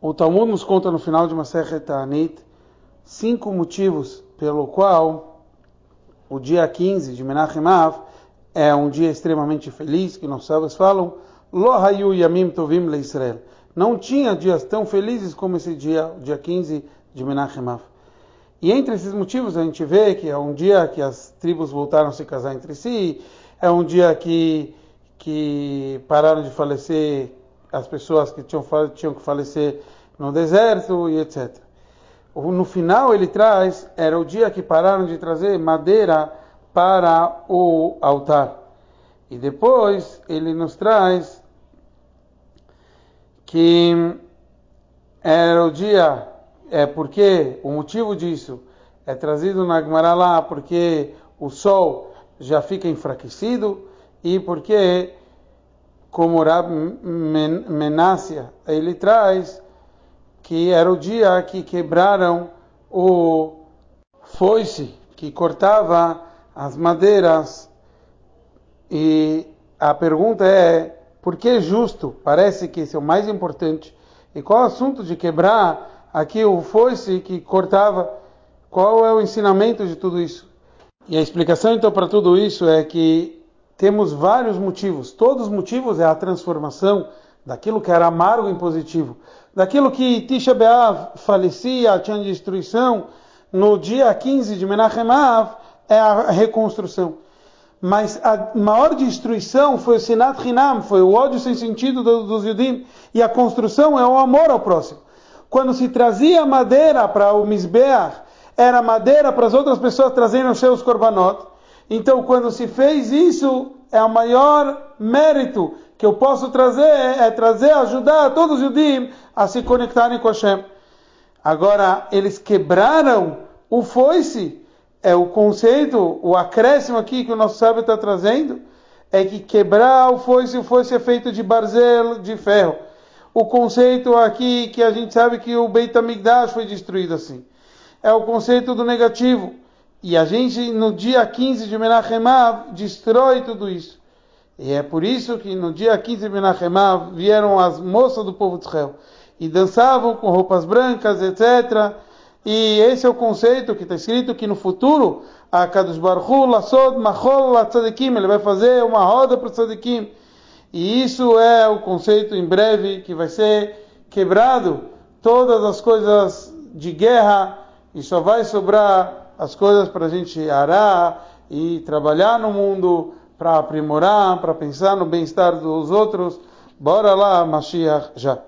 O Talmud nos conta no final de Masechet Ta'anit cinco motivos pelo qual o dia 15 de Menachem Av é um dia extremamente feliz, que nossos sábios falam, Lo hayu yamim tovim leIsrael. Não tinha dias tão felizes como esse dia, o dia 15 de Menachem Av. E entre esses motivos a gente vê que é um dia que as tribos voltaram a se casar entre si, é um dia que, que pararam de falecer as pessoas que tinham, tinham que falecer no deserto e etc. No final ele traz, era o dia que pararam de trazer madeira para o altar. E depois ele nos traz que era o dia, é porque o motivo disso é trazido na Gemara lá, porque o sol já fica enfraquecido e porque como Rab Menácia, ele traz que era o dia que quebraram o foice que cortava as madeiras. E a pergunta é: por que justo? Parece que esse é o mais importante. E qual é o assunto de quebrar aqui o foice que cortava? Qual é o ensinamento de tudo isso? E a explicação então para tudo isso é que temos vários motivos. Todos os motivos é a transformação daquilo que era amargo em positivo. Daquilo que Tisha B'Av falecia, tinha destruição, no dia 15 de Menachem Av é a reconstrução. Mas a maior destruição foi o Sinat Hinam, foi o ódio sem sentido dos Yudim. E a construção é o amor ao próximo. Quando se trazia madeira para o Mizbeach, era madeira para as outras pessoas trazerem os seus korbanot. Então, quando se fez isso, é o maior mérito que eu posso trazer, é trazer, ajudar todos os judeus a se conectarem com Hashem. Agora, eles quebraram o foice, é o conceito, o acréscimo aqui que o nosso sábio está trazendo, é que quebrar o foice, o foice é feito de barzel, de ferro. O conceito aqui que a gente sabe que o Beit HaMikdash foi destruído assim. É o conceito do negativo. E a gente, no dia 15 de Menachem Av, destrói tudo isso. E é por isso que no dia 15 de Menachem Av, vieram as moças do povo de Israel e dançavam com roupas brancas, etc. E esse é o conceito que está escrito que no futuro, a Kadosh Baruch Hu, Lassod, Machol, Tzadikim, ele vai fazer uma roda para o Tzadikim. E isso é o conceito em breve que vai ser quebrado. Todas as coisas de guerra e só vai sobrar as coisas para a gente arar e trabalhar no mundo para aprimorar, para pensar no bem-estar dos outros. Bora lá, Mashiach, já.